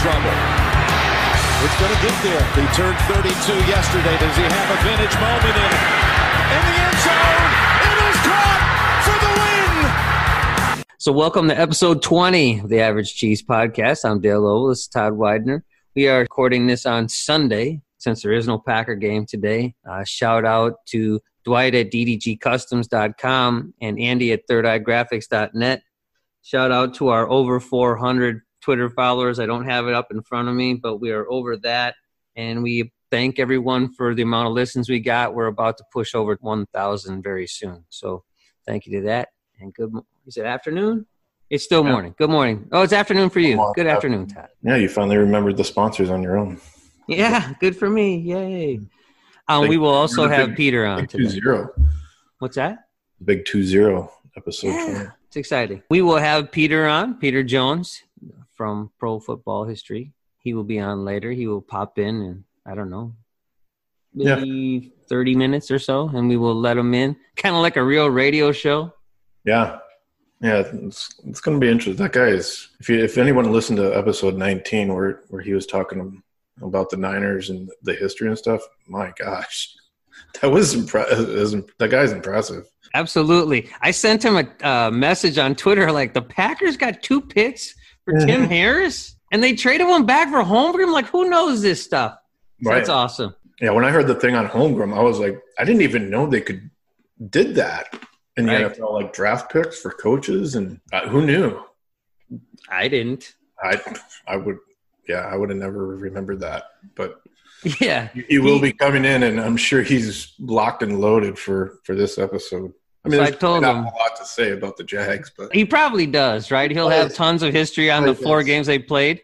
Trouble. It's going to get there. He turned 32 yesterday. Does he have a vintage moment in it? In the end zone. It is caught for the win. So, welcome to episode 20 of the Average Cheese Podcast. I'm Dale Lowell. This is Todd Widener. We are recording this on Sunday since there is no Packer game today. Uh, shout out to Dwight at ddgcustoms.com and Andy at thirdeyegraphics.net. Shout out to our over 400 Twitter followers. I don't have it up in front of me, but we are over that. And we thank everyone for the amount of listens we got. We're about to push over 1,000 very soon. So, thank you to that. And good, is it afternoon? It's still morning. Good morning. Oh, it's afternoon for you. Good afternoon, Todd. Yeah, you finally remembered the sponsors on your own. Yeah, good for me. Yay. Um, we will also Big- have Peter on Big two today. zero, What's that? big two zero episode. Yeah, 20. it's exciting. We will have Peter on, Peter Jones from Pro Football History. He will be on later. He will pop in and I don't know, Yeah. maybe 30 minutes or so, and we will let him in. Kind of like a real radio show. Yeah, yeah, it's, it's going to be interesting. That guy is. If you, if anyone listened to episode nineteen where where he was talking about the Niners and the history and stuff, my gosh, that was impressive. That guy's impressive. Absolutely. I sent him a uh, message on Twitter like the Packers got two picks for Tim. Harris and they traded one back for Holmgren. Like, who knows this stuff? Right. That's awesome. Yeah, when I heard the thing on Holmgren, I was like, I didn't even know they could did that in the Right. NFL, like draft picks for coaches, and uh, who knew? I didn't. I I would yeah I would have never remembered that, but Yeah. he will He- be coming in, and I'm sure he's locked and loaded for for this episode. I mean, So I told him- a lot to say about the Jags, but He probably does, right? He'll have tons of history on the four games they played.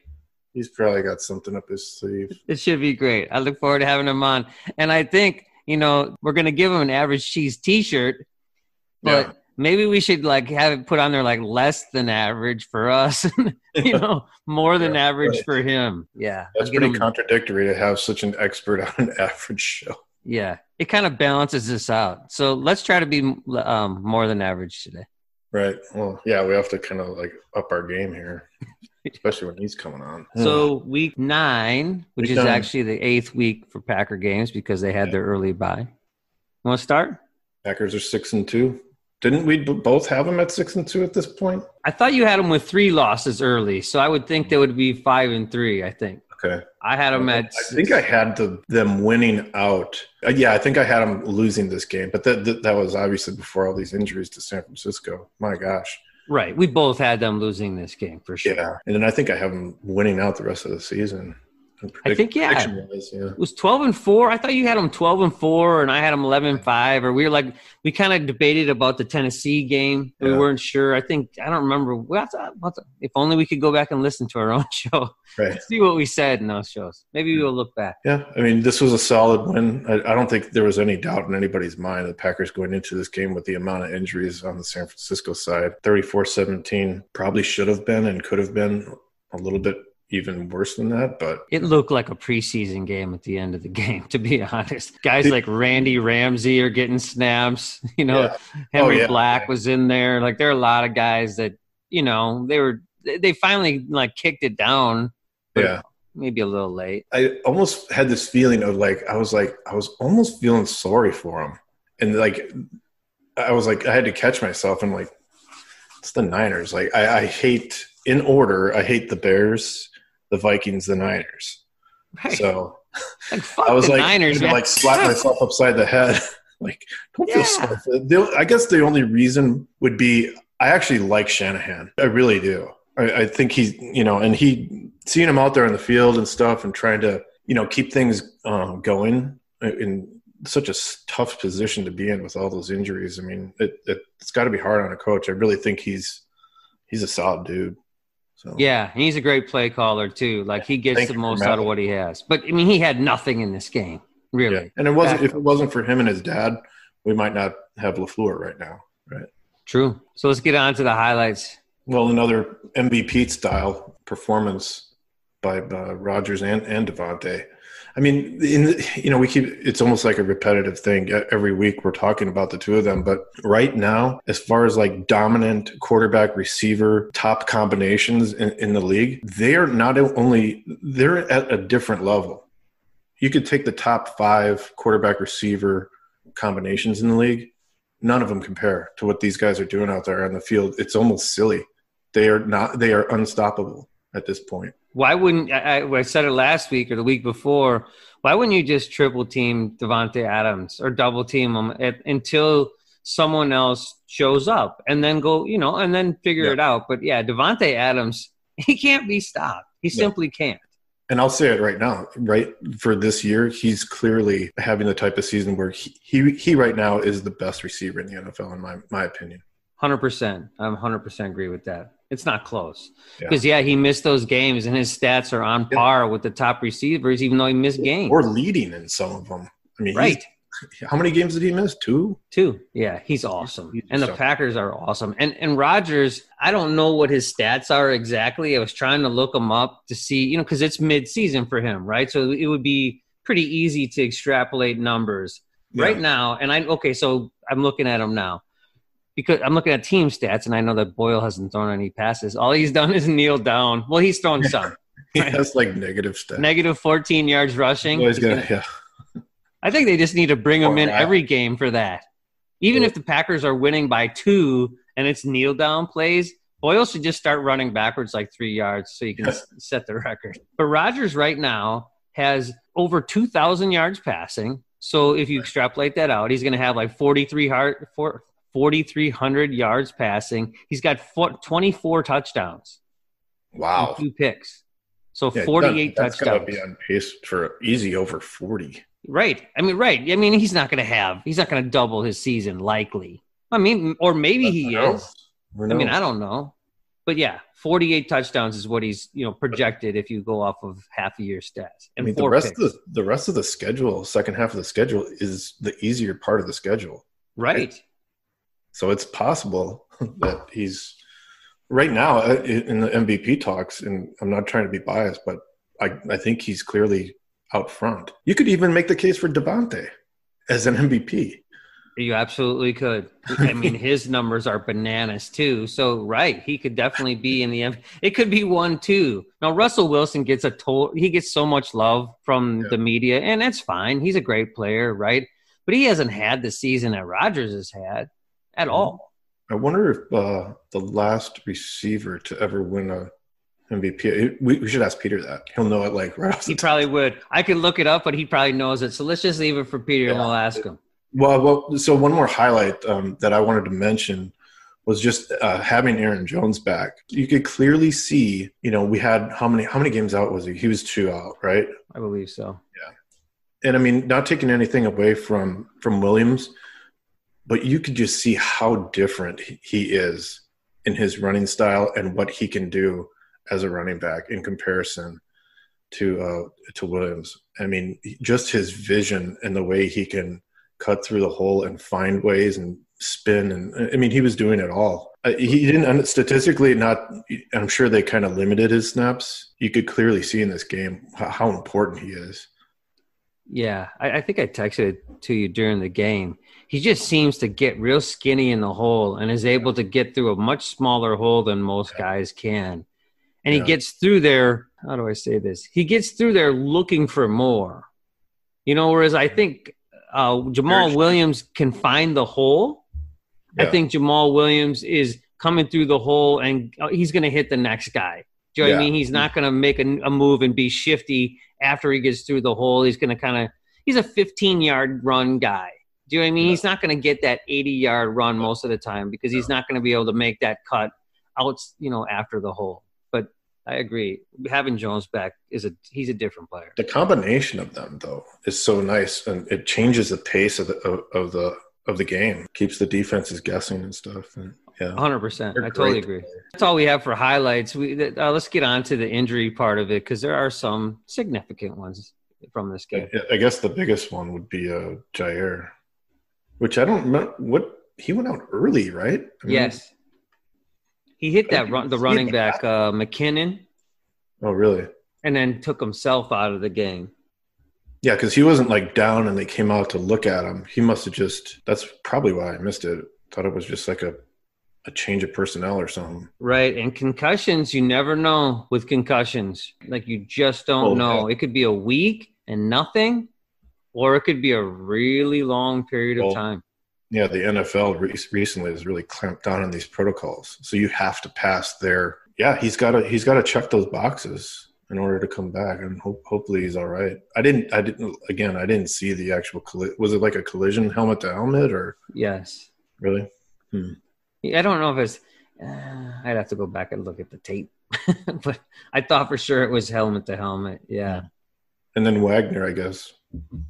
he's probably got something up his sleeve. It should be great. I look forward to having him on. And I think, you know, we're going to give him an average cheese t shirt, but Yeah. maybe we should like have it put on there like less than average for us, you know, more than Yeah, average right. for him. Yeah. That's pretty him- contradictory to have such an expert on an average show. Yeah. It kind of balances this out. So let's try to be um, more than average today. Right. Well, yeah, we have to kind of like up our game here, especially when he's coming on. So week nine, which Week is nine. actually the eighth week for Packer games because they had their early bye. Want to start? Packers are six and two. Didn't we both have them at six and two at this point? I thought you had them with three losses early, so I would think they would be five and three. I think Okay. I had them at. I think I had the, them winning out. Uh, yeah, I think I had them losing this game, but that, that that was obviously before all these injuries to San Francisco. My gosh. right. We both had them losing this game for sure. Yeah, and then I think I have them winning out the rest of the season. I think, yeah. Yeah. It was twelve and four. I thought you had them twelve and four, and I had them eleven and five. Or we were like, we kind of debated about the Tennessee game. We weren't sure. I think I don't remember. What, what uh, the, if only we could go back and listen to our own show, Right. see what we said in those shows. Maybe we'll look back. Yeah, I mean, this was a solid win. I, I don't think there was any doubt in anybody's mind the Packers going into this game with the amount of injuries on the San Francisco side. 34 17 probably should have been and could have been a little bit even worse than that, but It looked like a preseason game at the end of the game, to be honest. Guys Did- like Randy Ramsey are getting snaps. You know, Yeah. Oh, Henry Oh, yeah. Black was in there. Like there are a lot of guys that you know they were they- finally like kicked it down. yeah. maybe a little late. I almost had this feeling of like I was like I was almost feeling sorry for him, and like I was like I had to catch myself and like it's the Niners. Like I, I hate in order. I hate the Bears, the Vikings, the Niners. Right. So like fuck I was the like Niners, like slap myself upside the head. like don't feel sorry. For I guess the only reason would be I actually like Shanahan. I really do. I, I think he's you know, and he seeing him out there in the field and stuff, and trying to you know keep things um, going in such a tough position to be in with all those injuries. I mean, it, it it's got to be hard on a coach. I really think he's he's a solid dude. So Yeah, and he's a great play caller too. Like he gets Thank the most out of what he has. But I mean, he had nothing in this game, really. yeah. And it wasn't if it wasn't for him and his dad, we might not have LaFleur right now. Right. True. So let's get on to the highlights. Well, another MVP style performance by uh, Rodgers and and Davante. I mean, the, you know, we keep it's almost like a repetitive thing. Every week we're talking about the two of them, but right now, as far as like dominant quarterback receiver top combinations in, in the league, they are not only they're at a different level. You could take the top five quarterback receiver combinations in the league. None of them compare to what these guys are doing out there on the field. It's almost silly. They are not. They are unstoppable at this point. Why wouldn't I, I said it last week or the week before? Why wouldn't you just triple team Davante Adams or double team him at, until someone else shows up and then go, you know, and then figure Yeah. it out? But yeah, Davante Adams, he can't be stopped. He No. simply can't. And I'll say it right now, right for this year, he's clearly having the type of season where he he, he right now is the best receiver in the NFL, in my my opinion. Hundred percent. I'm hundred percent agree with that. It's not close because yeah. he missed those games and his stats are on Yeah. par with the top receivers, even though he missed games. Or leading in some of them. I mean, right. How many games did he miss? Two. Two. Yeah, he's awesome. he's and the. Packers are awesome. And and Rodgers, I don't know what his stats are exactly. I was trying to look them up to see, you know, because it's mid-season for him, right? So it would be pretty easy to extrapolate numbers right now. And I okay, so I'm looking at him now because I'm looking at team stats, and I know that Boyle hasn't thrown any passes. All he's done is kneel down. Well, he's thrown some. He has like negative stats. Negative 14 yards rushing. Always gonna- yeah. I think they just need to bring him in guy. every game for that. Even Yeah. if the Packers are winning by two and it's kneel down plays, Boyle should just start running backwards like three yards so you can set the record. But Rodgers right now has over 2,000 yards passing. So if you extrapolate that out, he's going to have like 43 hard, 4,300 yards passing. He's got four, 24 touchdowns, Wow. two picks. So Yeah, 48 that- that's touchdowns. be on pace for easy over forty. Right. I mean, right. I mean, he's not going to have. He's not going to double his season, likely. I mean, or maybe he Who knows? is. I mean. I don't know. But yeah, 48 touchdowns is what he's you know projected if you go off of half a year stats. I And mean, the rest picks. of the the rest of the schedule, second half of the schedule, is the easier part of the schedule. right. So it's possible that he's right now uh, in the MVP talks, and I'm not trying to be biased, but I, I think he's clearly out front. You could even make the case for Davante as an MVP. You absolutely could. I mean, his numbers are bananas too. So, right, he could definitely be in the. M- It could be one too. Now, Russell Wilson gets a total. He gets so much love from Yeah. the media, and that's fine. He's a great player, right? But he hasn't had the season that Rodgers has had at all. I wonder if uh, the last receiver to ever win a MVP. We, we should ask Peter that. He'll know it like right He probably would. I could look it up, but he probably knows it. So let's just leave it for Peter, and Yeah. we'll ask him. Well, well, so one more highlight um, that I wanted to mention was just uh, having Aaron Jones back. You could clearly see, you know, we had how many how many games out was he? He was two out, right? I believe so. Yeah. And I mean, not taking anything away from from Williams, but you could just see how different he is in his running style and what he can do as a running back in comparison to uh, to Williams. I mean, just his vision and the way he can cut through the hole and find ways and spin and I mean, he was doing it all. Uh, He didn't statistically not. I'm sure they kind of limited his snaps. You could clearly see in this game how, important he is. Yeah, I, I think I texted it to you during the game. He just seems to get real skinny in the hole and is able to get through a much smaller hole than most guys can. And he gets through there. How do I say this? He gets through there looking for more. You know, whereas I think uh, Jamaal Williams can find the hole. I think Jamaal Williams is coming through the hole and uh, he's going to hit the next guy. Do you know what I mean? He's not going to make a, a move and be shifty after he gets through the hole. He's going to kind of, he's a 15 yard run guy. Do you know what I mean? Yeah. He's not going to get that 80 yard run most of the time because he's not going to be able to make that cut out, you know, after the hole. But I agree. Having Jones back is a he's a different player. The combination of them though is so nice, and it changes the pace of the of, of the of the game. Keeps the defenses guessing and stuff. And yeah, 100%. I totally agree. That's all we have for highlights. We uh, let's get on to the injury part of it because there are some significant ones from this game. I- I guess the biggest one would be uh, Jaire, which I don't know what he went out early, right? I mean, Yes. He hit that run, the running back uh, McKinnon Oh, really? and then took himself out of the game. Yeah, because he wasn't like down and they came out to look at him. He must have just. That's probably why I missed it. Thought it was just like a a change of personnel or something. Right. And concussions, you never know with concussions. Like you just don't Oh, know. It could be a week and nothing, or it could be a really long period of time. Yeah, the NFL re- recently has really clamped down on these protocols. So you have to pass their. Yeah, he's got to he's got to check those boxes in order to come back, and ho- hopefully he's all right. I didn't I didn't again I didn't see the actual colli- was it like a collision helmet to helmet or Yes. really? hmm. I don't know if it's. Uh, I'd have to go back and look at the tape, but I thought for sure it was helmet to helmet. Yeah. And then Wagner, I guess,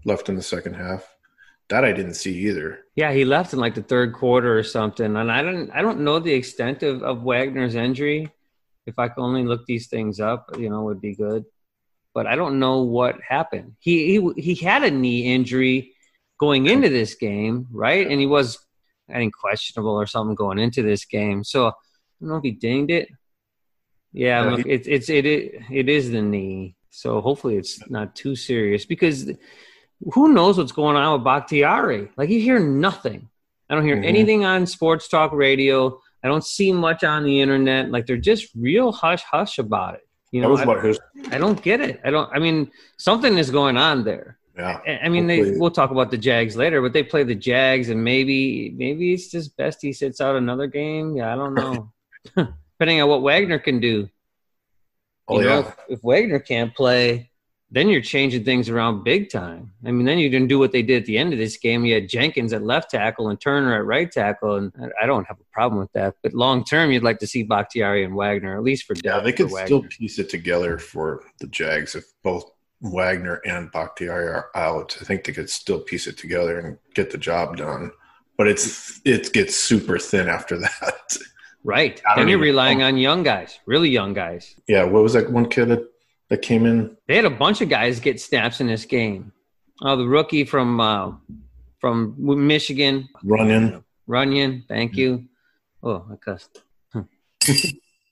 left in the second half. That I didn't see either. Yeah, he left in like the third quarter or something, and I don't. I don't know the extent of, of Wagner's injury. If I could only look these things up, you know, would be good. But I don't know what happened. He he he had a knee injury going into this game, right? And he was, I think, questionable or something going into this game. So I don't know if he dinged it. Yeah, Yeah, look, it's it's it, it it is the knee. So hopefully it's not too serious because who knows what's going on with Bakhtiari? Like you hear nothing. I don't hear Mhm. anything on sports talk radio. I don't see much on the internet. Like they're just real hush hush about it. You know, I, his. I don't get it. I don't. I mean, something is going on there. Yeah, I I mean, they, we'll talk about the Jags later, but they play the Jags, and maybe maybe it's just best he sits out another game. Yeah, I don't know. Depending on what Wagner can do. Oh You know, yeah. if, if Wagner can't play, then you're changing things around big time. I mean, then you didn't do what they did at the end of this game. You had Jenkins at left tackle and Turner at right tackle, and I- don't have a problem with that. But long term, you'd like to see Bakhtiari and Wagner, at least for Yeah, they could still piece it together for the Jags if both Wagner and Bakhtiari are out. I think they could still piece it together and get the job done. But it's it gets super thin after that. Right. Then you're relying know. on young guys, really young guys. yeah, what was that one kid that, that came in? They had a bunch of guys get snaps in this game. Oh, the rookie from uh, from Michigan, Runyan. Runyan, thank you. Oh, I cussed.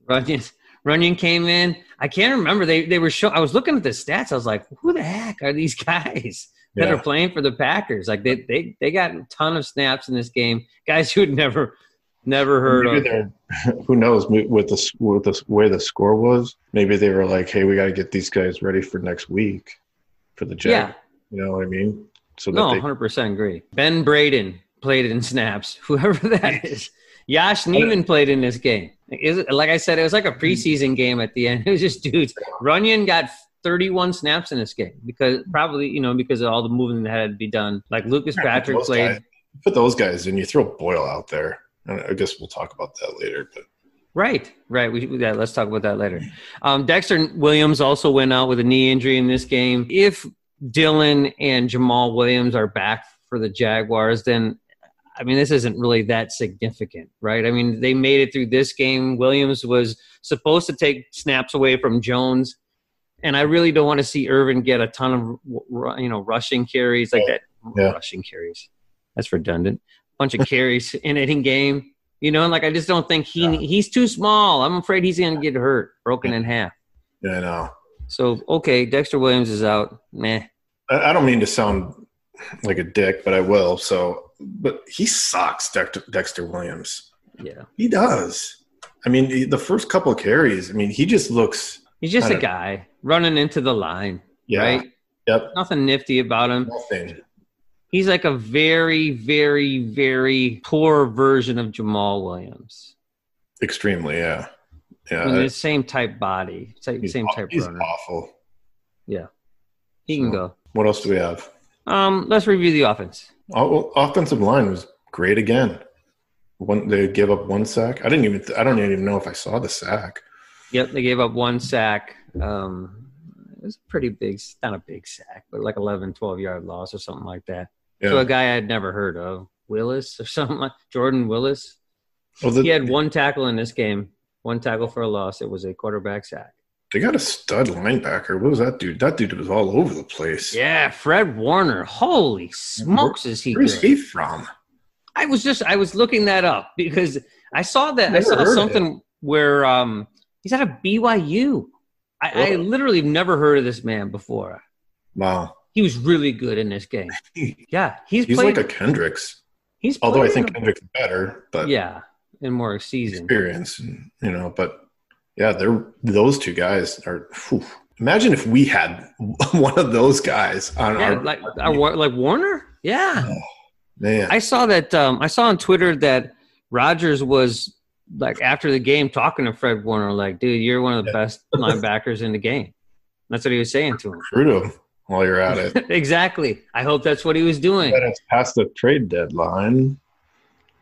Runyan, Runyan came in. I can't remember. They they were show. I was looking at the stats. I was like, who the heck are these guys that Yeah. are playing for the Packers? Like they they they got a ton of snaps in this game. Guys who had never never heard Maybe of. Who knows with the with the way the score was? Maybe they were like, "Hey, we got to get these guys ready for next week for the Yeah, You know what I mean? So no, hundred percent agree. Ben Braden played in snaps. Whoever that is. Yosh Nijman played in this game. Is it, like I said, it was like a preseason game at the end. It was just dudes. Runyan got 31 snaps in this game because probably you know because of all the moving that had to be done. Like Lucas Patrick those played. guys- put those guys in. You throw Boyle out there. I guess we'll talk about that later. But Right, right. We, we yeah, let's talk about that later. Um, Dexter Williams also went out with a knee injury in this game. If Dillon and Jamaal Williams are back for the Jaguars, then I mean this isn't really that significant, right? I mean they made it through this game. Williams was supposed to take snaps away from Jones, and I really don't want to see Ervin get a ton of you know rushing carries like that. Yeah. Rushing carries. That's redundant. Bunch of carries in any game. You know, and like I just don't think he Yeah. he's too small. I'm afraid he's gonna get hurt, broken in half. yeah, I know. So okay, Dexter Williams is out. Meh. I, I don't mean to sound like a dick, but I will. So, but he sucks, Dexter, Dexter Williams. Yeah. He does. I mean, the first couple of carries. I mean, he just looks. He's just a Kinda- guy running into the line, Yeah. right? Yep. Nothing nifty about him. Nothing. He's like a very, very, very poor version of Jamaal Williams. Extremely. Yeah. Yeah. The same type body, same, same type he's runner. awful. Yeah, he can So- go. What else do we have? Um, let's review the offense. Oh, well, offensive line was great again. One, they give up one sack. I didn't even. I don't even know if I saw the sack. Yep, they gave up one sack. Um, it was a pretty big, not a big sack, but like 11, 12 yard loss or something like that. Yeah. So a guy I had never heard of, Willis or something like Jordan Willis. Well, the, He had one tackle in this game, one tackle for a loss. It was a quarterback sack. they got a stud linebacker. What was that dude? That dude was all over the place. Yeah, Fred Warner. Holy smokes, is he Where's good? he from? I was just I was looking that up because I saw that I saw something where um he's at a BYU. I, I literally have never heard of this man before. Wow. He was really good in this game. Yeah, he's, He's played. like a Kendricks. he's Although I think in Kendrick's better, but yeah, and more seasoned. experience, you know. But yeah, they're those two guys are. Whew. Imagine if we had one of those guys on Yeah, our like our like Warner. Yeah, man. I saw that. Um, I saw on Twitter that Rodgers was like after the game talking to Fred Warner, like, "Dude, you're one of the best linebackers in the game." That's what he was saying to him. Recruit him while you're at it. exactly. I hope that's what he was doing. But it's past the trade deadline.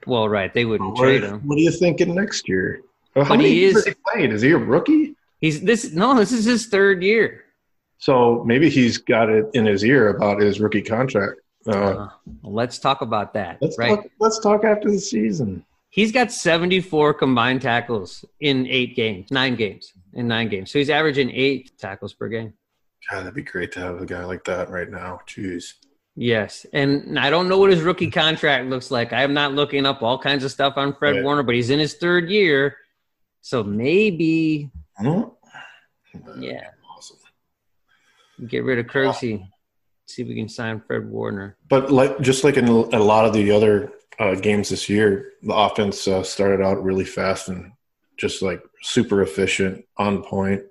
Well, right. They wouldn't What, trade him. what are you thinking next year? How But many he years is- he played? Is he a rookie? He's this. No, this is his third year. So maybe he's got it in his ear about his rookie contract. Uh, Uh, let's talk about that. let's right. talk. Let's talk after the season. He's got 74 combined tackles in eight games, nine games, in nine games. So he's averaging eight tackles per game. God, that'd be great to have a guy like that right now. Jeez. Yes. And I don't know what his rookie contract looks like. I am not looking up all kinds of stuff on Fred Right. Warner, but he's in his third year. So maybe, yeah, Awesome. get rid of Kirksey. See if we can sign Fred Warner. But like just like in a lot of the other uh, games this year, the offense uh, started out really fast and just like super efficient, on point,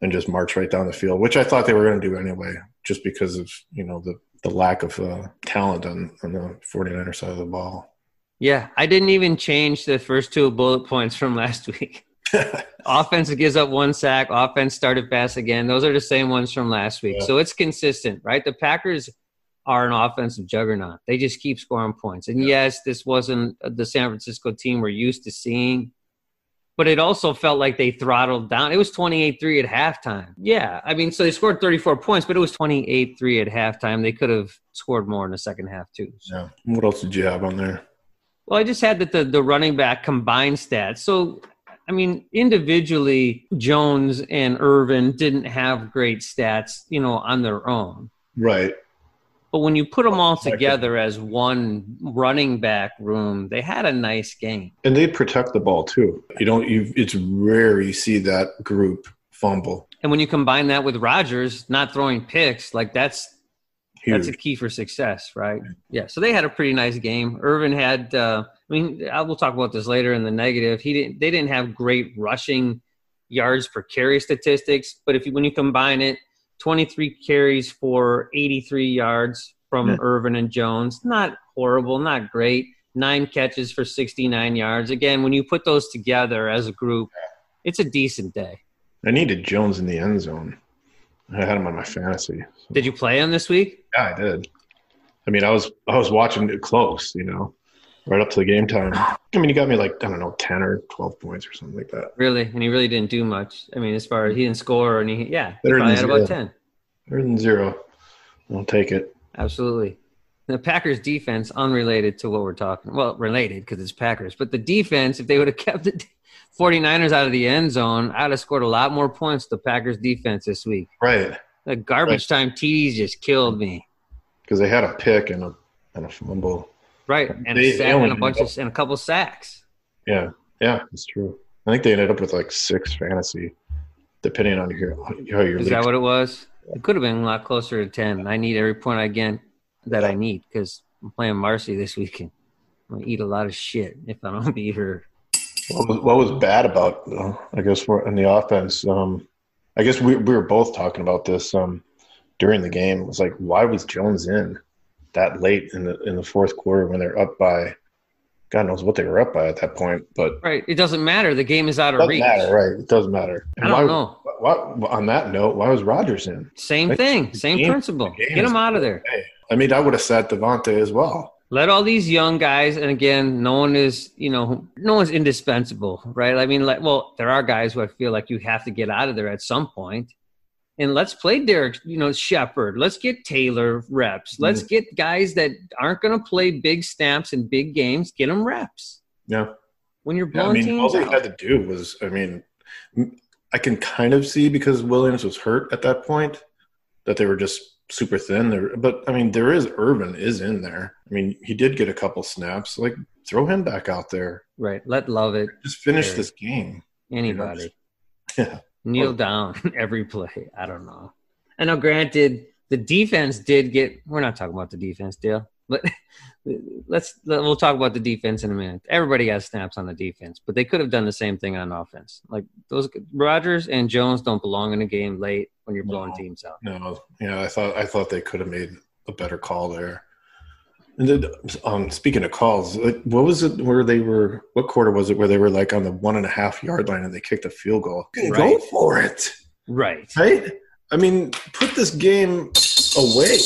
and just march right down the field, which I thought they were going to do anyway, just because of you know the the lack of uh, talent on, on the 49er side of the ball. Yeah, I didn't even change the first two bullet points from last week. Offense gives up one sack. Offense started fast again. Those are the same ones from last week. Yeah. So it's consistent, right? The Packers are an offensive juggernaut. They just keep scoring points. And yes, this wasn't the San Francisco team we're used to seeing, but it also felt like they throttled down. It was 28 3 at halftime. Yeah. I mean, so they scored 34 points, but it was 28 3 at halftime. They could have scored more in the second half, too. So. yeah. What else did you have on there? Well, I just had that the, the running back combined stats. So, I mean, individually, Jones and Ervin didn't have great stats, you know, on their own. Right. But when you put them all together as one running back room, they had a nice game. And they protect the ball too. You don't. You. It's rare you see that group fumble. And when you combine that with Rodgers not throwing picks, like that's Huge. that's a key for success, right? Yeah. So they had a pretty nice game. Ervin had. Uh, I mean, I will talk about this later in the negative. He didn't. They didn't have great rushing yards per carry statistics, but if you when you combine it, 23 carries for 83 yards from Yeah. Ervin and Jones, not horrible, not great. Nine catches for 69 yards. Again, when you put those together as a group, it's a decent day. I needed Jones in the end zone. I had him on my fantasy. Did you play him this week? Yeah, I did. I mean, I was I was watching it close, you know, right up to the game time. I mean, he got me like I don't know, ten or twelve points or something like that. Really, and he really didn't do much. I mean, as far as he didn't score, and he yeah, he Better probably than had about ten. Better than zero. I'll take it. Absolutely. The Packers defense, unrelated to what we're talking, well, related because it's Packers, but the defense, if they would have kept the 49ers out of the end zone, I'd have scored a lot more points. The Packers defense this week. Right, The garbage time TDs just killed me. because they had a pick and a and a fumble. Right, and They- a sack and a bunch of and a couple sacks. Yeah, yeah, it's true. I think they ended up with like six fantasy, depending on your how your Is that what it was? It could have been a lot closer to ten. I need every point I get that I need because I'm playing Marcy this weekend. I'm gonna eat a lot of shit if I don't beat her. What was, what was bad about, uh, I guess, for in the offense? Um, I guess we, we were both talking about this um, during the game. It was like, why was Jones in that late in the in the fourth quarter when they're up by, God knows what they were up by at that point, but Right. It doesn't matter. The game is out of doesn't reach. matter, right? It doesn't matter. I don't why, know. Why, on that note, why was Rodgers in? Same Like, thing. Same game- principle. Get him out of there. Hey, I mean, I would have sat Davante as well. let all these young guys and again no one is you know no one's indispensable right i mean like well there are guys who i feel like you have to get out of there at some point and let's play derek you know shepard let's get taylor reps let's Mhm. get guys that aren't going to play big snaps in big games get them reps Yeah. when you're Yeah, I blowing mean, all they out. had to do was, I mean, I can kind of see because Williams was hurt at that point that they were just super thin. There, but I mean, there is Ervin is in there. I mean, he did get a couple snaps. Like, throw him back out there. right let love it Just finish Sure. this game. anybody Yeah. Kneel down every play. I don't know. I know, granted, the defense did get. We're not talking about the defense, Dale, but let's we'll talk about the defense in a minute. Everybody got snaps on the defense, but they could have done the same thing on offense. Like those Rodgers and Jones don't belong in a game late when you're blowing No. teams out. No, yeah, I thought I thought they could have made a better call there. And then, um, speaking of calls, like, what was it where they were? What quarter was it where they were like on the one and a half yard line and they kicked a field goal? Go for it, Right, right? I mean, put this game away.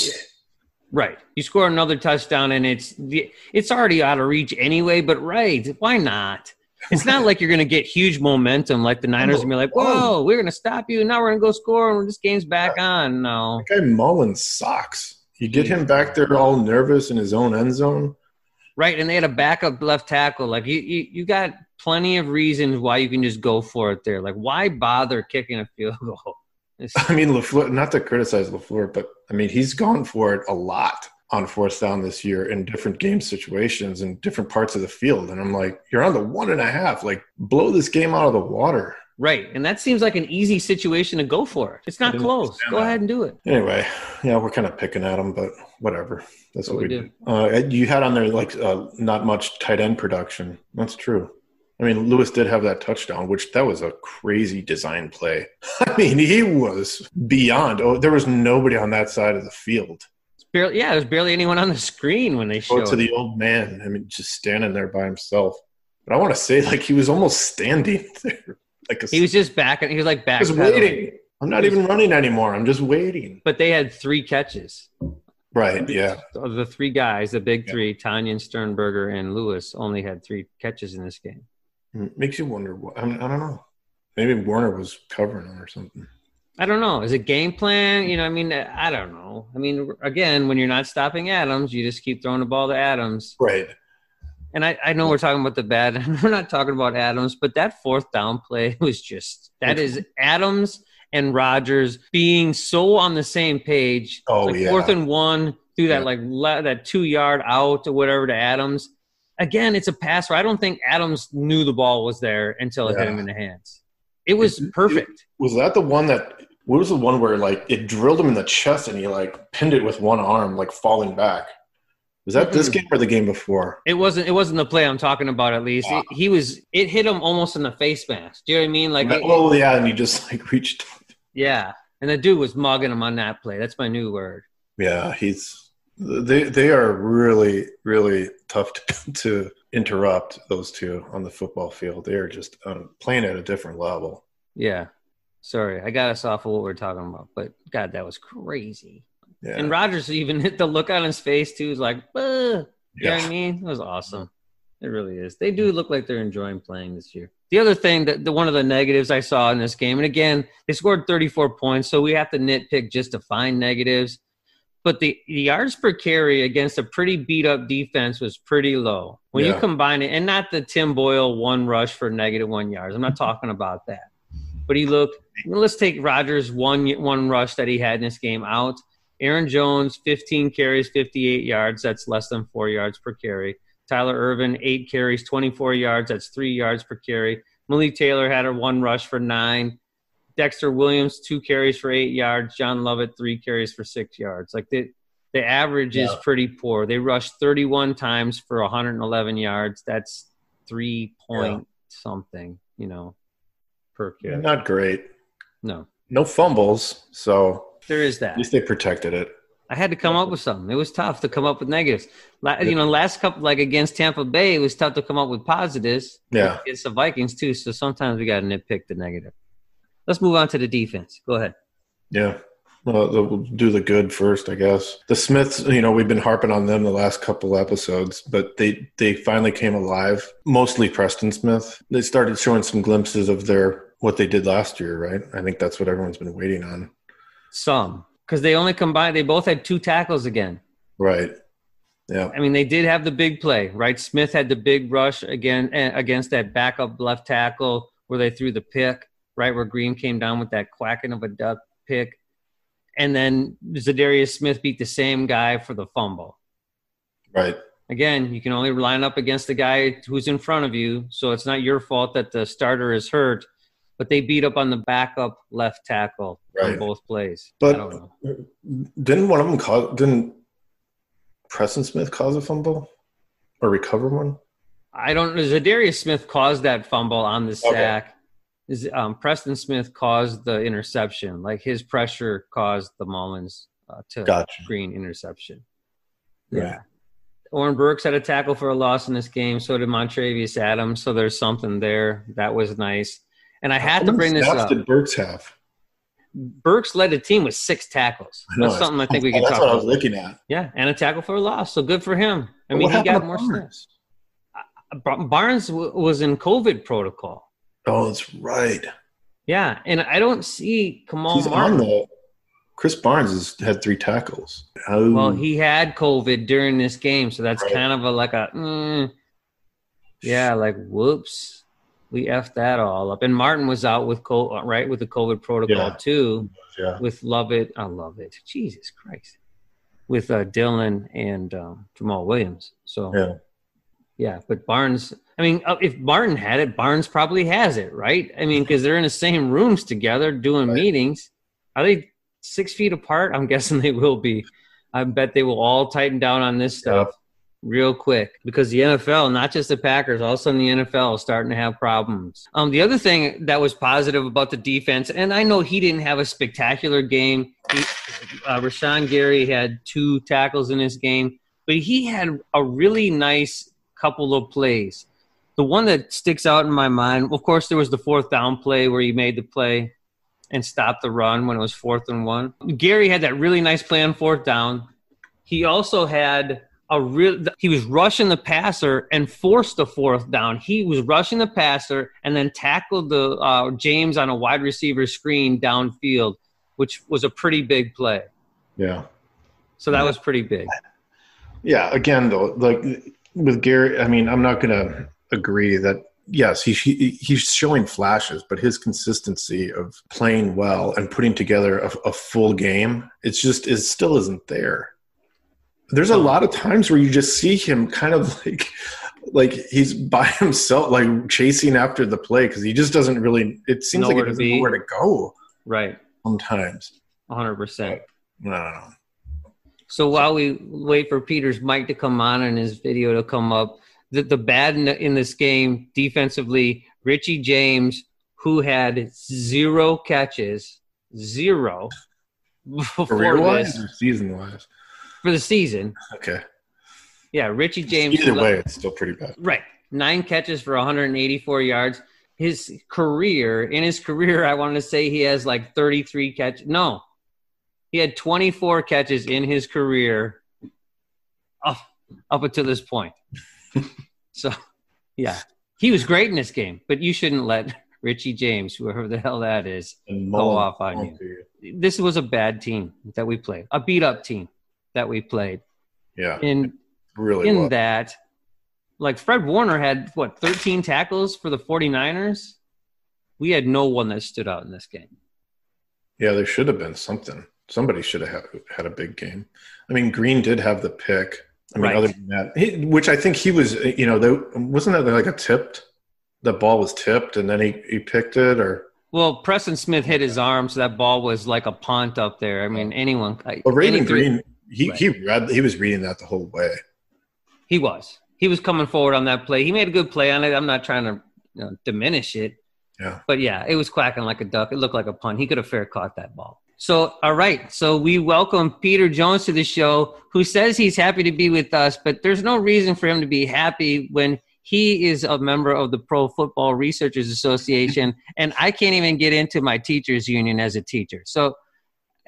right. You score another touchdown, and it's it's already out of reach anyway. But right, why not? It's not like you're going to get huge momentum like the Niners and be like, whoa, we're going to stop you. Now we're going to go score and this game's back on. No. That guy Mullens sucks. You get him back there all nervous in his own end zone. Right. And they had a backup left tackle. Like you, you, you got plenty of reasons why you can just go for it there. Like why bother kicking a field goal? It's- I mean, LaFleur. Not to criticize LaFleur, but I mean, he's gone for it a lot on fourth down this year in different game situations and different parts of the field. And I'm like, you're on the one and a half. Like, blow this game out of the water. right. And that seems like an easy situation to go for. It's not close. Go that. ahead and do it. Anyway, yeah, we're kind of picking at them, but whatever. That's what, What we do. Uh, you had on there like uh, not much tight end production. That's true. I mean, Lewis did have that touchdown, which that was a crazy design play. I mean, he was beyond. Oh, there was nobody on that side of the field. Barely, yeah, there's barely anyone on the screen when they Go showed to the old man. I mean, just standing there by himself. But I want to say, like, he was almost standing there, like a, He was just back. and He was like back. just waiting. I'm not even running anymore. I'm just waiting. But they had three catches. Right? Yeah. Of the three guys, the big Yeah. three, Tonyan, Sternberger, and Lewis, only had three catches in this game. Hmm, makes you wonder. What, I, mean, I don't know. Maybe Warner was covering him or something. I don't know. Is it game plan? You know, I mean, I don't know. I mean, again, when you're not stopping Adams, you just keep throwing the ball to Adams. Right. And I, I know we're talking about the bad, and we're not talking about Adams, but that fourth down play was just that is Adams and Rodgers being so on the same page. Oh, like yeah. fourth and one through that Yeah. like le- that two yard out or whatever to Adams. Again, it's a pass where I don't think Adams knew the ball was there until it hit him in the hands. It was It- perfect. Was that the one that? What was the one where like it drilled him in the chest and he like pinned it with one arm, like falling back? Was that this game or the game before? It wasn't. It wasn't the play I'm talking about. At least ah. Wow. It- he was. It hit him almost in the face mask. Do you know what I mean? Like, it- oh yeah, and he just like reached. Yeah. And the dude was mugging him on that play. That's my new word. Yeah, he's they they are really really tough to, to interrupt those two on the football field. They are just um, playing at a different level. Yeah. Sorry, I got us off of what we're talking about, but God, that was crazy. Yeah, And Rodgers even hit the look on his face too. Is like, you know yeah. what I mean? It was awesome. It really is. They do look like they're enjoying playing this year. The other thing that the one of the negatives I saw in this game, and again, they scored 34 points, so we have to nitpick just to find negatives. But the, the yards per carry against a pretty beat up defense was pretty low. When you combine it, and not the Tim Boyle one rush for negative one yards. I'm not talking about that. But he looked. Let's take Rodgers one one rush that he had in this game out. Aaron Jones, 15 carries, 58 yards. That's less than four yards per carry. Tyler Ervin, eight carries, 24 yards. That's three yards per carry. Malik Taylor had a one rush for nine. Dexter Williams, two carries for eight yards. John Lovett, three carries for six yards. Like the the average is pretty poor. They rushed 31 times for 111 yards. That's three point something, you know, per carry. not great. No, No fumbles, so there is that. at least they protected it. I had to come up with something. It was tough to come up with negatives. La- You know, last couple like against Tampa Bay, it was tough to come up with positives. Yeah. Against the Vikings too. So sometimes we got to nitpick the negative. Let's move on to the defense. Go ahead. Yeah. Well, we'll do the good first, I guess. The Smiths, you know, we've been harping on them the last couple episodes, but they they finally came alive. Mostly Preston Smith. They started showing some glimpses of their what they did last year, right? I think that's what everyone's been waiting on. Some because they only combined. They both had two tackles again. Right. Yeah. I mean, they did have the big play, right? Smith had the big rush again eh, against that backup left tackle where they threw the pick, right? Where Greene came down with that quacking of a duck pick. And then Za'Darius Smith beat the same guy for the fumble. Right. Again, you can only line up against the guy who's in front of you. So it's not your fault that the starter is hurt, but they beat up on the backup left tackle Right. on both plays. But- I don't know. Didn't one of them cause? Didn't Preston Smith cause a fumble or recover one? I don't know. Za'Darius Smith caused that fumble on the Okay. sack. Is um, Preston Smith caused the interception? Like his pressure caused the Mullens uh, to Gotcha. green interception. Right. Yeah. Oren Burks had a tackle for a loss in this game. So did Montravius Adams. So there's something there that was nice. And I had to bring this up. Did Burks have? Burks led the team with six tackles. Know, That's something I think we can That's talk what I was about. looking at. Yeah, and a tackle for a loss. So good for him. I mean, he got more Barnes? snaps. Barnes w- was in COVID protocol. Oh, that's right. Yeah, and I don't see Kamal He's Martin. on the. Krys Barnes has had three tackles. Oh, well, he had COVID during this game, so that's Right. kind of a like a mm, yeah, like whoops, we effed that all up. And Martin was out with co- right with the COVID protocol Yeah. too, yeah. with Lovett. I love it. Jesus Christ, with uh, Dillon and um, Jamaal Williams. So Yeah. yeah, but Barnes. I mean, uh, if Martin had it, Barnes probably has it, right? I mean, because they're in the same rooms together doing Right. meetings. Are they six feet apart? I'm guessing they will be. I bet they will all tighten down on this stuff real quick because the NFL, not just the Packers, all of a sudden the NFL is starting to have problems. Um, the other thing that was positive about the defense, and I know he didn't have a spectacular game. He, uh, Rashan Gary had two tackles in this game, but he had a really nice couple of plays. The one that sticks out in my mind, of course, there was the fourth down play where he made the play and stopped the run when it was fourth and one. Gary had that really nice play on fourth down. He also had a real. He was rushing the passer and forced the fourth down. He was rushing the passer and then tackled the uh, James on a wide receiver screen downfield, which was a pretty big play. Yeah. So that was pretty big. Yeah. Again, though, like with Gary, I mean, I'm not going to agree that. Yes, he, he he's showing flashes, but his consistency of playing well and putting together a, a full game, it's just it still isn't there. There's a lot of times where you just see him kind of like like he's by himself, like chasing after the play because he just doesn't really. It seems Nowhere like he doesn't know where to go Right. sometimes. 100%. I don't know. So while we wait for Peter's mic to come on and his video to come up, the, the bad in, in this game defensively, Richie James, who had zero catches, zero before Career wise this season wise? For the season. Okay. Yeah, Richie James. Either way, it's still pretty bad. Right. Nine catches for 184 yards. His career, in his career, I wanted to say he has like 33 catches. No, he had 24 catches in his career up, up until this point. so, yeah, he was great in this game, but you shouldn't let Richie James, whoever the hell that is, go off on you. This was a bad team that we played, a beat up team that we played. Yeah, And really. in was. that, like Fred Warner had what 13 tackles for the 49ers. We had no one that stood out in this game. Yeah, there should have been something. Somebody should have had, a big game. I mean, Greene did have the pick. I mean, Right. other than that, he, which I think he was, you know, there, wasn't that like a tipped? The ball was tipped and then he, he picked it, or Well, Preston Smith hit his arm, so that ball was like a punt up there. I mean, anyone. well, Raven Greene, he Right. he read, he was reading that the whole way. He was. He was coming forward on that play. He made a good play on it. I'm not trying to you know, diminish it. Yeah. But yeah, it was quacking like a duck. It looked like a punt. He could have fair caught that ball. So, all right. So we welcome Peter Jones to the show, who says he's happy to be with us, but there's no reason for him to be happy when he is a member of the Pro Football Researchers Association, and I can't even get into my teachers union as a teacher. So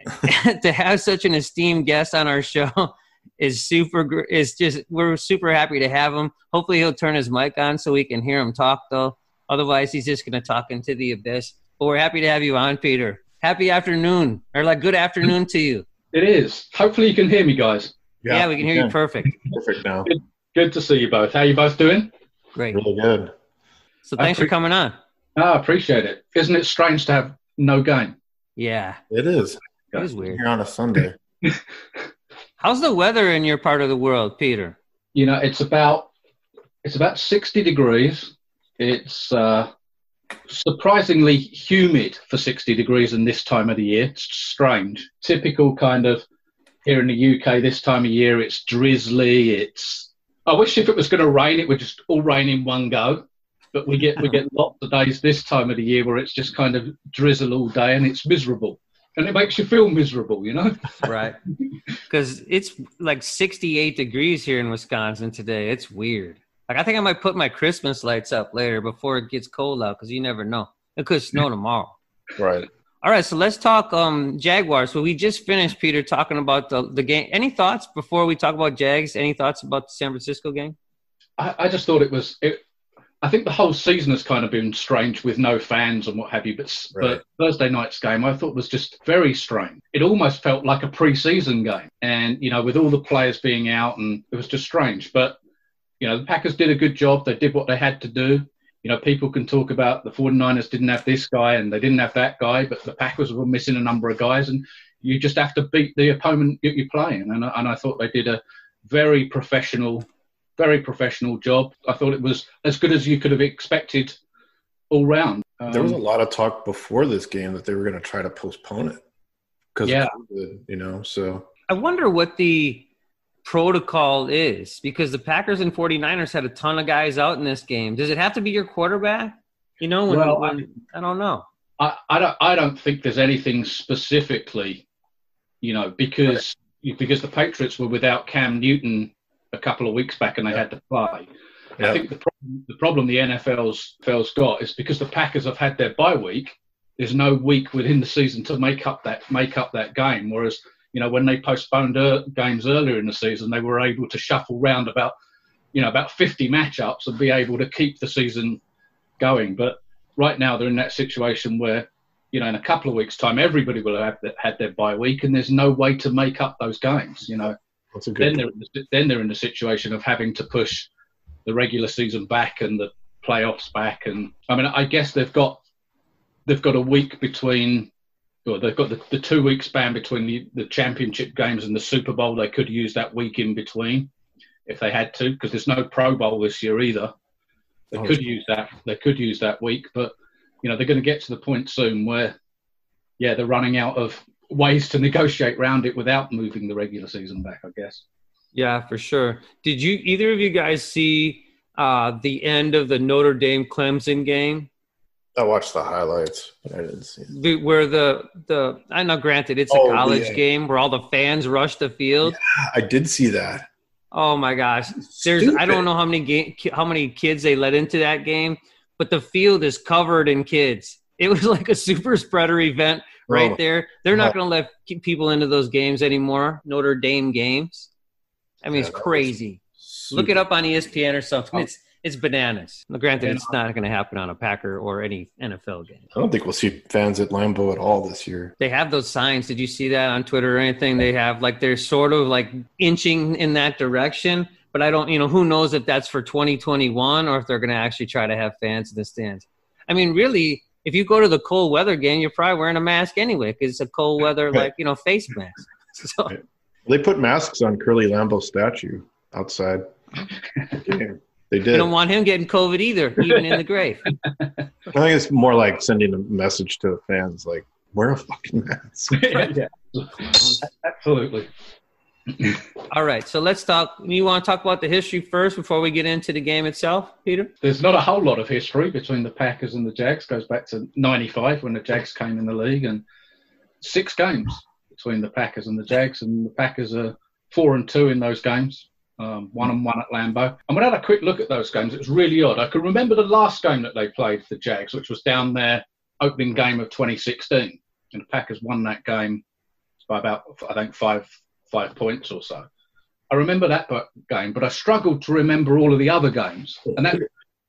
to have such an esteemed guest on our show is super. gr- Is just we're super happy to have him. Hopefully, he'll turn his mic on so we can hear him talk. Though, otherwise, he's just going to talk into the abyss. But we're happy to have you on, Peter. Happy afternoon, or like good afternoon to you. It is. Hopefully you can hear me, guys. Yeah, we can hear you perfect. Perfect now. Good to see you both. How you both doing? Great. Really good. So thanks for coming on. Ah, appreciate it. Isn't it strange to have no game? Yeah, It is. It is weird. Here on a Sunday. How's the weather in your part of the world, Peter? You know, it's about it's about sixty degrees. It's uh, surprisingly humid for sixty degrees in this time of the year. It's strange. Typical kind of here in the UK this time of year. It's drizzly. It's. I wish if it was going to rain, it would just all rain in one go. But we get we get lots of days this time of the year where it's just kind of drizzle all day and it's miserable, and it makes you feel miserable. You know. Right. Because it's like 68 degrees here in Wisconsin today. It's weird. Like, I think I might put my Christmas lights up later before it gets cold out because you never know. It could snow tomorrow. right. All right, so let's talk um, Jaguars. So we just finished, Peter, talking about the, the game. Any thoughts before we talk about Jags? Any thoughts about the San Francisco game? I, I just thought it was. It, I think the whole season has kind of been strange with no fans and what have you. But, Right. but Thursday night's game, I thought was just very strange. It almost felt like a pre-season game, and you know, with all the players being out, and it was just strange. But you know, the Packers did a good job. They did what they had to do. You know, people can talk about the 49ers didn't have this guy and they didn't have that guy, but the Packers were missing a number of guys, and you just have to beat the opponent that you're playing. And, and I thought they did a very professional very professional job. I thought it was as good as you could have expected all round. Um, There was a lot of talk before this game that they were going to try to postpone it because Yeah. COVID, you know. So I wonder what the protocol is because the Packers and 49ers had a ton of guys out in this game. Does it have to be your quarterback? You know, when, Well, when, I don't know. I, I don't I don't think there's anything specifically, you know, because because the Patriots were without Cam Newton a couple of weeks back and they had to play. Yeah. I think the problem, the problem the NFL's NFL's got is because the Packers have had their bye week. There's no week within the season to make up that make up that game. Whereas you know when they postponed er, games earlier in the season, they were able to shuffle round about you know about 50 matchups and be able to keep the season going. But right now they're in that situation where you know in a couple of weeks' time everybody will have had their bye week and there's no way to make up those games. You know then they're in the, then they're in the situation of having to push the regular season back and the playoffs back and I mean I guess they've got they've got a week between or they've got the, the two week span between the, the championship games and the Super Bowl. They could use that week in between if they had to because there's no Pro Bowl this year either. They Oh, could use that they could use that week but you know they're going to get to the point soon where yeah they're running out of ways to negotiate around it without moving the regular season back I guess Yeah, for sure. Did you either of you guys see uh, the end of the Notre Dame Clemson game? I watched the highlights, but I didn't see. The, where the the I know, granted, it's a Oh, college yeah. game where all the fans rush the field. I did see that. Oh my gosh, there's I don't know how many game how many kids they let into that game, but the field is covered in kids. It was like a super spreader event right Oh. there. They're not Oh. going to let people into those games anymore. Notre Dame games. I mean, Yeah, it's crazy. Look it up on ESPN or something. It's it's bananas. Now, granted, it's not going to happen on a Packer or any NFL game. I don't think we'll see fans at Lambeau at all this year. They have those signs. Did you see that on Twitter or anything? They have like they're sort of like inching in that direction, but I don't, you know, who knows if that's for 2021 or if they're going to actually try to have fans in the stands. I mean, really, if you go to the cold weather game, you're probably wearing a mask anyway because it's a cold weather, like, you know, face mask. So, Right. They put masks on Curly Lambeau's statue outside. the game. They you don't want him getting COVID either, even in the grave. I think it's more like sending a message to the fans, like wear a fucking mask. yeah, absolutely. All right. So let's talk. You want to talk about the history first before we get into the game itself, Peter? There's not a whole lot of history between the Packers and the Jags. Goes back to '95 when the Jags came in the league, and six games between the Packers and the Jags, and the Packers are four and two in those games. Um, one and one at Lambeau. And I had a quick look at those games, it was really odd. I can remember the last game that they played, the Jags, which was down there opening game of 2016, and the Packers won that game by about I think five five points or so. I remember that game, but I struggled to remember all of the other games, and that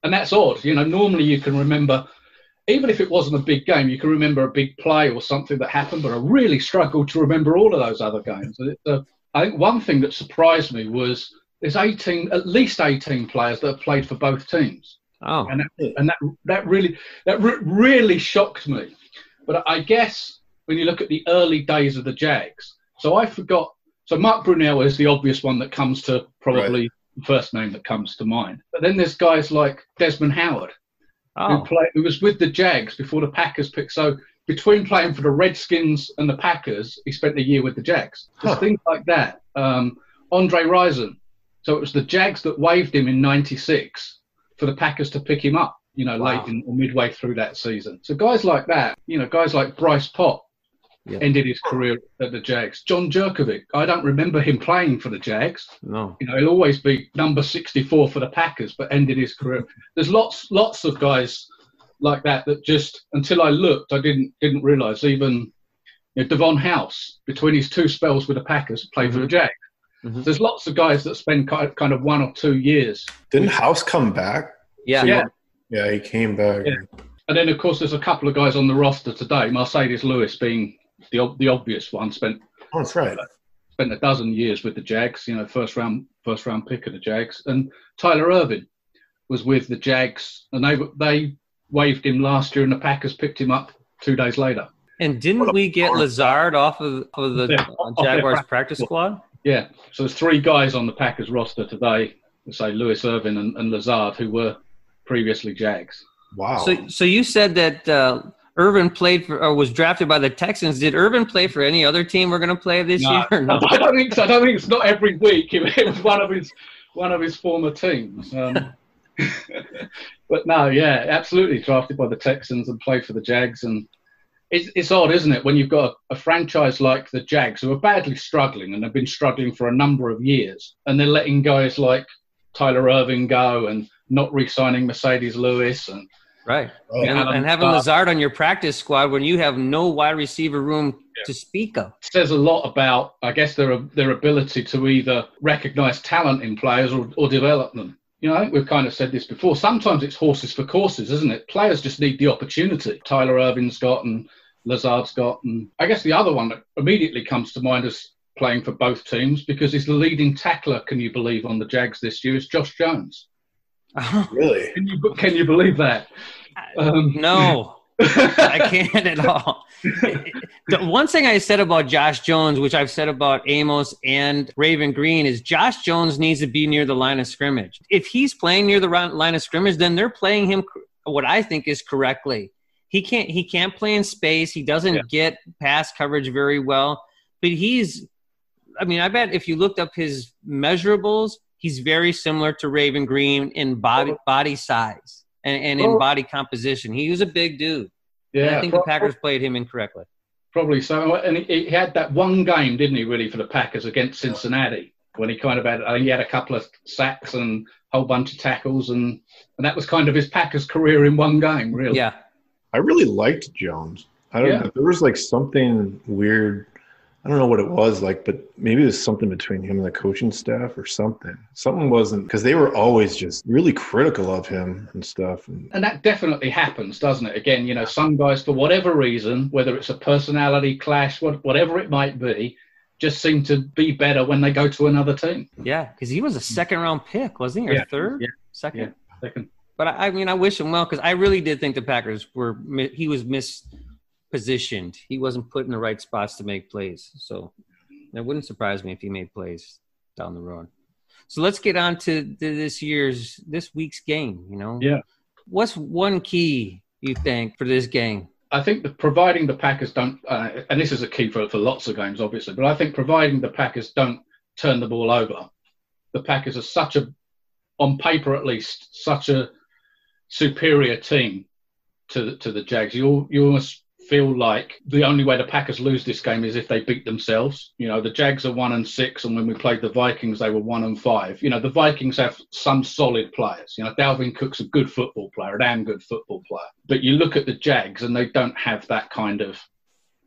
and that's odd. You know, normally you can remember, even if it wasn't a big game, you can remember a big play or something that happened. But I really struggled to remember all of those other games. Uh, I think one thing that surprised me was there's 18, at least 18 players that have played for both teams. Oh, and that, and that that really that re- really shocked me. But I guess when you look at the early days of the Jags, so I forgot. So Mark Brunell is the obvious one that comes to probably right. the first name that comes to mind. But then there's guys like Desmond Howard, oh. who, play, who was with the Jags before the Packers picked. So between playing for the Redskins and the Packers, he spent a year with the Jags. Huh. Things like that. Um, Andre Rison. So it was the Jags that waived him in '96 for the Packers to pick him up. You know, wow. late in, or midway through that season. So guys like that, you know, guys like Bryce Paup, Yep. ended his career at the Jags. John Jurkovic, I don't remember him playing for the Jags. No. You know, he'll always be number 64 for the Packers, but ended his career. There's lots, lots of guys like that that just until I looked, I didn't didn't realise. Even you know, Davon House, between his two spells with the Packers, played mm-hmm. for the mm-hmm. Jags. Mm-hmm. There's lots of guys that spend kind of one or two years. Didn't House come back? Yeah. Yeah. Yeah, he came back. Yeah. And then, of course, there's a couple of guys on the roster today. Marcedes Lewis being the the obvious one. Spent oh, that's right. Spent a dozen years with the Jags. You know, first round first round pick of the Jags. And Tyler Ervin was with the Jags, and they they waived him last year, and the Packers picked him up two days later. And didn't we get Lazard off of, of the yeah, Jaguars practice, practice squad? Yeah. So there's three guys on the Packers roster today. Say Lewis Ervin and, and Lazard, who were previously Jags. Wow. So, so you said that uh, Ervin played for or was drafted by the Texans. Did Ervin play for any other team we're going to play this no, year? No, I don't think so. I don't think it's not every week. It was one of his one of his former teams. Um, but no, yeah, absolutely drafted by the Texans and played for the Jags. And it's, it's odd, isn't it, when you've got a, a franchise like the Jags who are badly struggling and have been struggling for a number of years, and they're letting guys like Tyler Ervin go and not re-signing Marcedes Lewis and Right. Oh, and, and, having uh, Lazard on your practice squad when you have no wide receiver room yeah. to speak of. Says a lot about, I guess, their their ability to either recognize talent in players or, or develop them. You know, I think we've kind of said this before. Sometimes it's horses for courses, isn't it? Players just need the opportunity. Tyler Ervin's got and Lazard's got. And I guess the other one that immediately comes to mind is playing for both teams because he's the leading tackler, can you believe, on the Jags this year is Josh Jones. Really? Can you, can you believe that? Um, no, I can't at all. the one thing I said about Josh Jones, which I've said about Amos and Raven Greene, is Josh Jones needs to be near the line of scrimmage. If he's playing near the line of scrimmage, then they're playing him what I think is correctly. He can't he can't play in space. He doesn't yeah. get pass coverage very well. But he's I mean, I bet if you looked up his measurables, he's very similar to Raven Greene in body oh. body size and, and in oh. body composition. He was a big dude. Yeah, and I think the Packers played him incorrectly. Probably so. And he, had that one game, didn't he, really, for the Packers against Cincinnati when he kind of had—I think he had a couple of sacks and a whole bunch of tackles, and, and that was kind of his Packers career in one game, really. Yeah. I really liked Jones. I don't yeah. know. There was like something weird I don't know what it was like, but maybe it was something between him and the coaching staff or something. Something wasn't because they were always just really critical of him and stuff. And, and that definitely happens, doesn't it? Again, you know, some guys, for whatever reason, whether it's a personality clash, whatever it might be, just seem to be better when they go to another team. Yeah, because he was a second round pick, wasn't he? Or yeah. third? Yeah. Second? Yeah, second. But I, I mean, I wish him well because I really did think the Packers were, he was miss positioned. He wasn't put in the right spots to make plays. So that wouldn't surprise me if he made plays down the road. So let's get on to this year's this week's game. You know, yeah. What's one key you think for this game? I think that providing the Packers don't, uh, and this is a key for, for lots of games, obviously, but I think providing the Packers don't turn the ball over, the Packers are such a, on paper at least, such a superior team to to the Jags. You you almost feel like the only way the Packers lose this game is if they beat themselves. You know, the Jags are one and six, and when we played the Vikings, they were one and five. You know, the Vikings have some solid players. You know, Dalvin Cook's a good football player, a damn good football player. But you look at the Jags, and they don't have that kind of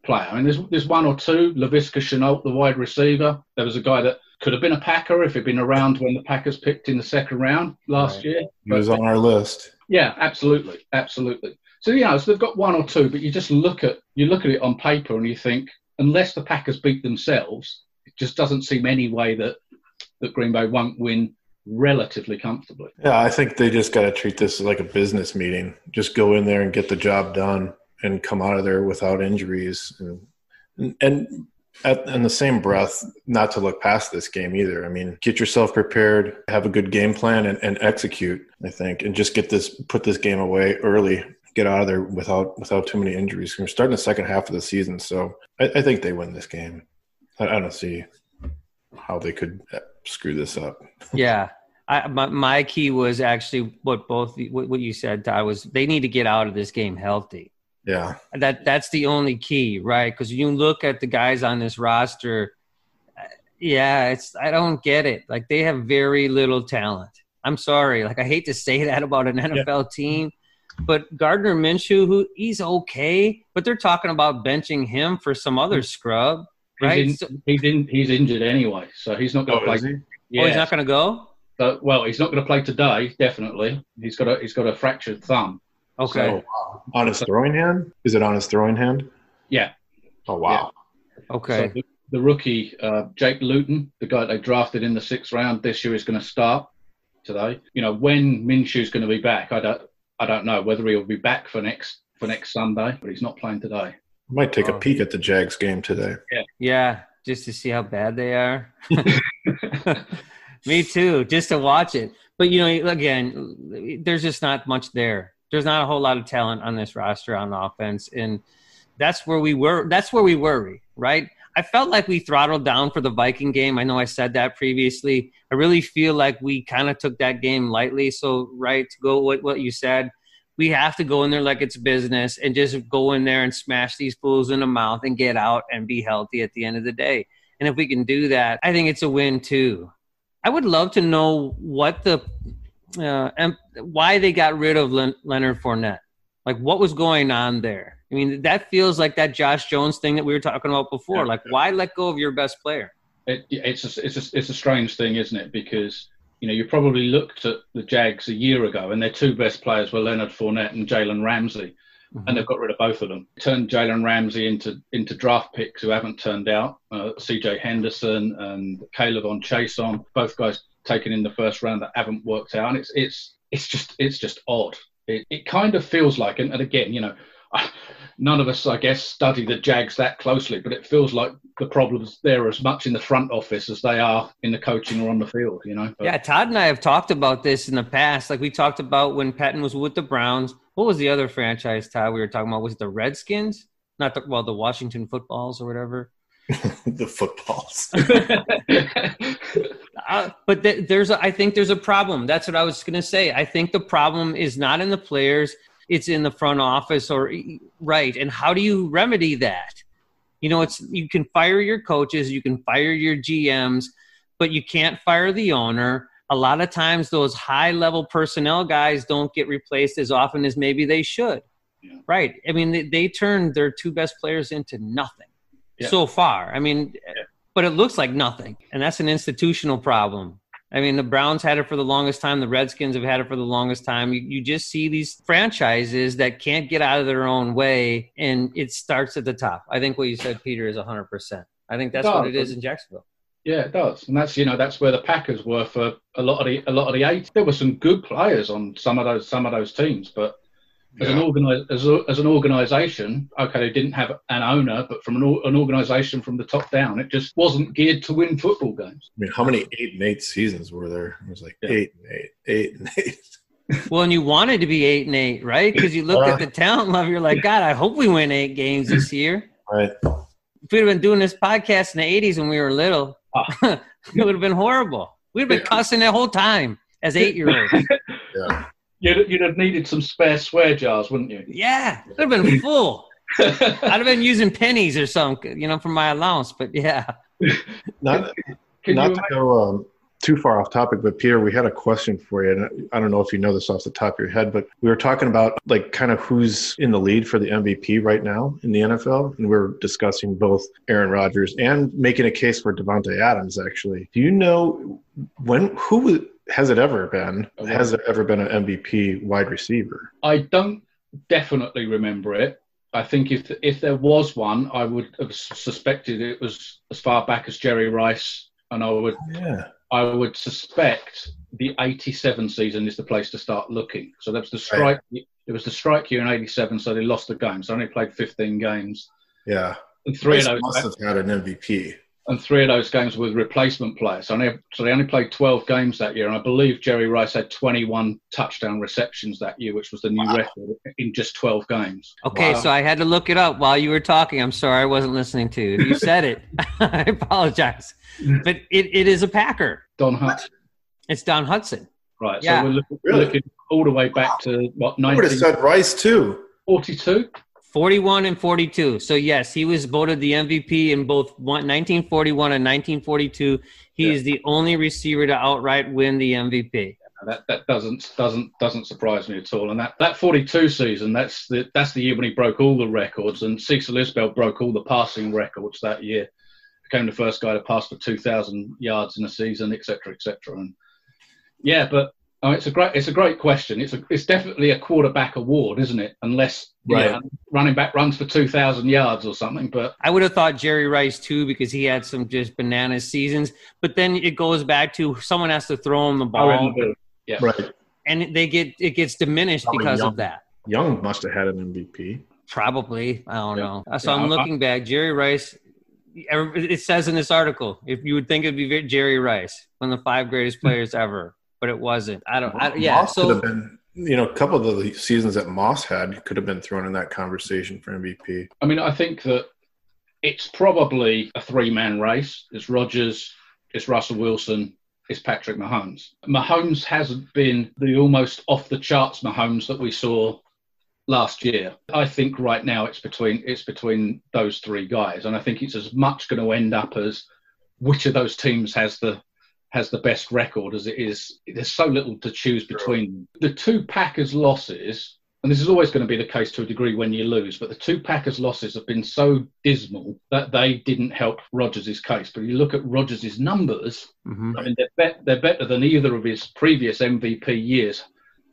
player. I mean, there's there's one or two. Laviska Shenault, the wide receiver. There was a guy that could have been a Packer if he'd been around when the Packers picked in the second round last Right. year. He was on our list. Yeah, absolutely, absolutely. So yeah, so they've got one or two, but you just look at you look at it on paper and you think, unless the Packers beat themselves, it just doesn't seem any way that that Green Bay won't win relatively comfortably. Yeah, I think they just got to treat this like a business meeting. Just go in there and get the job done and come out of there without injuries. And, and at, in the same breath, not to look past this game either. I mean, get yourself prepared, have a good game plan, and, and execute. I think, and just get this, put this game away early. Get out of there without without too many injuries. We're starting the second half of the season, so I, I think they win this game. I, I don't see how they could uh, screw this up. Yeah. I, my, my key was actually what both what, what you said, Todd, was they need to get out of this game healthy. Yeah, That that's the only key, right? Because you look at the guys on this roster. uh, Yeah, it's I don't get it. Like they have very little talent. I'm sorry. Like I hate to say that about an NFL team, but Gardner Minshew, who he's okay, but they're talking about benching him for some other scrub, right? He's, So- he's in. He's injured anyway, so he's not going to Oh, is play. he? Yeah, Oh, he's not going to go. but, well, he's not going to play today. Definitely, he's got a he's got a fractured thumb. Okay. Oh, wow. On his throwing hand? Is it on his throwing hand? Yeah. Oh wow. Okay. So the, the rookie uh, Jake Luton, the guy they drafted in the sixth round this year, is going to start today. You know when Minshew's going to be back, I don't I don't know whether he'll be back for next for next Sunday, but he's not playing today. I Might take a Oh. peek at the Jags game today. Yeah, Yeah, just to see how bad they are. Me too, just to watch it. But you know, again, there's just not much there. There's not a whole lot of talent on this roster on offense, and that's where we were. That's where we worry, right? I felt like we throttled down for the Viking game. I know I said that previously. I really feel like we kind of took that game lightly. So, right, to go what what you said, we have to go in there like it's business and just go in there and smash these fools in the mouth and get out and be healthy at the end of the day. And if we can do that, I think it's a win too. I would love to know what the uh, and why they got rid of Leonard Fournette. Like what was going on there? I mean, that feels like that Josh Jones thing that we were talking about before. Like, why let go of your best player? It, it's a, it's a, it's a strange thing, isn't it? Because you know you probably looked at the Jags a year ago, and their two best players were Leonard Fournette and Jalen Ramsey, and they've got rid of both of them. Turned Jalen Ramsey into into draft picks who haven't turned out. Uh, C.J. Henderson and K'Lavon Chaisson both guys taken in the first round that haven't worked out, and it's it's it's just it's just odd. It, it kind of feels like, and, and again, you know, none of us, I guess, study the Jags that closely, but it feels like the problems there are as much in the front office as they are in the coaching or on the field. You know. But- Yeah, Todd and I have talked about this in the past. Like we talked about when Patton was with the Browns. What was the other franchise, Todd? We were talking about was it the Redskins? Not the well, the Washington Footballs or whatever. the footballs. Uh, but th- there's, a, I think there's a problem. That's what I was going to say. I think the problem is not in the players; it's in the front office, or right. And how do you remedy that? You know, it's you can fire your coaches, you can fire your GMs, but you can't fire the owner. A lot of times, those high level personnel guys don't get replaced as often as maybe they should. Yeah. Right. I mean, they, they turned their two best players into nothing Yeah. so far. I mean, but it looks like nothing. And that's an institutional problem. I mean, the Browns had it for the longest time. The Redskins have had it for the longest time. You, you just see these franchises that can't get out of their own way, and it starts at the top. I think what you said, Peter, is 100%. I think that's what it is in Jacksonville. Yeah, it does, and that's you know that's where the Packers were for a lot of the a lot of the eight. There were some good players on some of those some of those teams, but as an Yeah. organi- as, a, as an organization, okay, they didn't have an owner, but from an, an organization from the top down, it just wasn't geared to win football games. I mean, how many eight and eight seasons were there? It was like Yeah. eight and eight, eight and eight. Well, and you wanted to be 8 and 8, right? Because you look Uh. at the talent level, you're like, God, I hope we win eight games this year. Right. If we'd have been doing this podcast in the 80s when we were little, it would have been horrible. We'd have been cussing the whole time as eight year olds. Yeah. You'd, you'd have needed some spare swear jars, wouldn't you? Yeah, it would have been full. I'd have been using pennies or something, you know, for my allowance. But yeah, Not Can not you to go um, too far off topic, but Peter, we had a question for you. And I don't know if you know this off the top of your head, but we were talking about like kind of who's in the lead for the MVP right now in the NFL. And we are discussing both Aaron Rodgers and making a case for Davante Adams, actually. Do you know when, who has it ever been? Oh, has there ever been an MVP wide receiver? I don't definitely remember it. I think if if there was one, I would have suspected it was as far back as Jerry Rice, and I would oh, Yeah. I would suspect the '87 season is the place to start looking. So that was the strike. It was the strike year in '87, so they lost the game. So only played 15 games, Yeah. and three of those must have had an MVP. And three of those games were with replacement players. So, only, so they only played 12 games that year, and I believe Jerry Rice had 21 touchdown receptions that year, which was the new Wow. record in just 12 games. Okay, Wow. so I had to look it up while you were talking. I'm sorry I wasn't listening to you. You said it. I apologize. But it, it is a Packer. Don Hunt, It's Don Hutson. right? Yeah. So we're looking, Really? looking all the way back to what I would have said Rice too. 41 and 42. So, yes, he was voted the MVP in both one, 1941 and 1942. He Yeah. is the only receiver to outright win the MVP. That that doesn't doesn't doesn't surprise me at all. And that, that 42 season, that's the that's the year when he broke all the records, and Cecil Isbell broke all the passing records that year. Became the first guy to pass for 2,000 yards in a season, etc., cetera, et cetera. And yeah, but oh, it's a great it's a great question. It's a it's definitely a quarterback award, isn't it? Unless Right. yeah, running back runs for 2,000 yards or something. But I would have thought Jerry Rice too because he had some just bananas seasons. But then it goes back to someone has to throw him the oh, ball, yeah, Right. and they get it gets diminished Probably because young. of that. Young must have had an MVP. Probably, I don't Yeah. know. So Yeah, I'm I- looking back. Jerry Rice. It says in this article, if you would think it'd be Jerry Rice, one of the five greatest players ever, but it wasn't. I don't. I, yeah. Moss could So have been, you know, a couple of the seasons that Moss had could have been thrown in that conversation for MVP. I mean, I think that it's probably a three man race. It's Rodgers, it's Russell Wilson, it's Patrick Mahomes. Mahomes hasn't been the almost off the charts Mahomes that we saw last year. I think right now it's between it's between those three guys, and I think it's as much going to end up as which of those teams has the has the best record as it is. There's so little to choose between the two Packers losses and this is always going to be the case to a degree when you lose, but the two Packers' losses have been so dismal that they didn't help Rodgers' case. But you look at Rodgers' numbers, Mhm. I mean, they're, bet they're better than either of his previous MVP years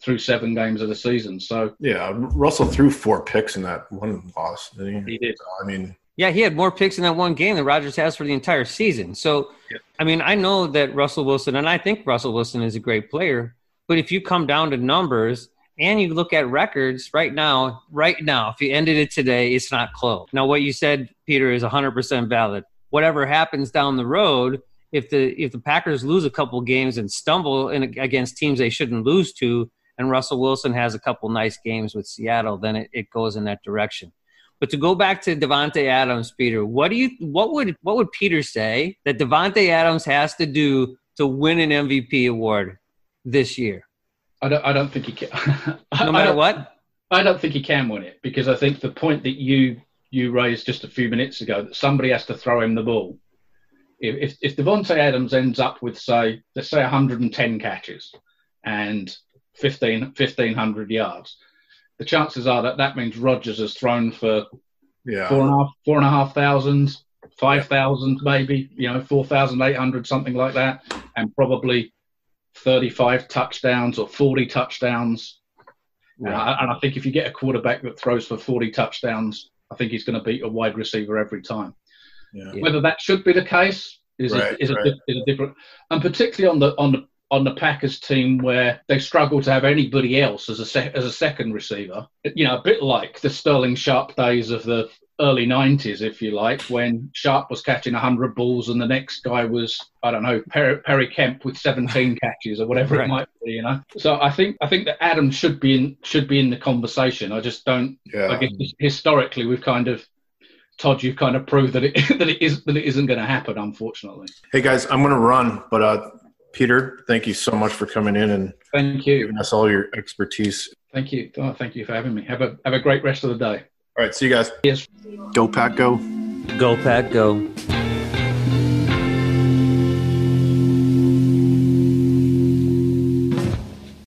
through seven games of the season. So Yeah, Russell threw four picks in that one loss. Didn't he? he did. So, I mean, Yeah, he had more picks in that one game than Rodgers has for the entire season. So. I mean, I know that Russell Wilson, and I think Russell Wilson is a great player, but if you come down to numbers and you look at records right now, right now, if you ended it today, it's not close. Now, what you said, Peter, is 100% valid. Whatever happens down the road, if the if the Packers lose a couple games and stumble in, against teams they shouldn't lose to, and Russell Wilson has a couple nice games with Seattle, then it, it goes in that direction. But to go back to Davante Adams, Peter, what do you what would what would Peter say that Davante Adams has to do to win an MVP award this year? I don't. I don't think he can. No matter don't- what? I don't think he can win it because I think the point that you you raised just a few minutes ago that somebody has to throw him the ball. If if, if Davante Adams ends up with say let's say 110 catches and 15 1500 yards, the chances are that that means Rodgers has thrown for yeah, four and a half four and a half thousand, five thousand maybe, you know, four thousand eight hundred something like that, and probably 35 touchdowns or 40 touchdowns and I, and I think if you get a quarterback that throws for 40 touchdowns, I think he's going to beat a wide receiver every time. yeah. Yeah. Whether that should be the case is, Right, a, is, right. a, di- is a different, and particularly on the on the on the Packers team where they struggle to have anybody else as a sec, as a second receiver. You know, a bit like the Sterling Sharpe days of the early 90s, if you like, when Sharpe was catching 100 balls and the next guy was, I don't know, Perry, Perry Kemp with 17 catches or whatever Right. it might be, you know. So I think I think that Adam should be in should be in the conversation. I just don't yeah. I guess historically we've kind of Todd, you've kind of proved that it that it is that it isn't going to happen, unfortunately. Hey guys, I'm going to run, but uh, Peter, thank you so much for coming in and Thank you, giving us all your expertise. thank you, oh, thank you for having me. Have a have a great rest of the day. All right, see you guys. Yes. Go Pack, go. Go Pack, go!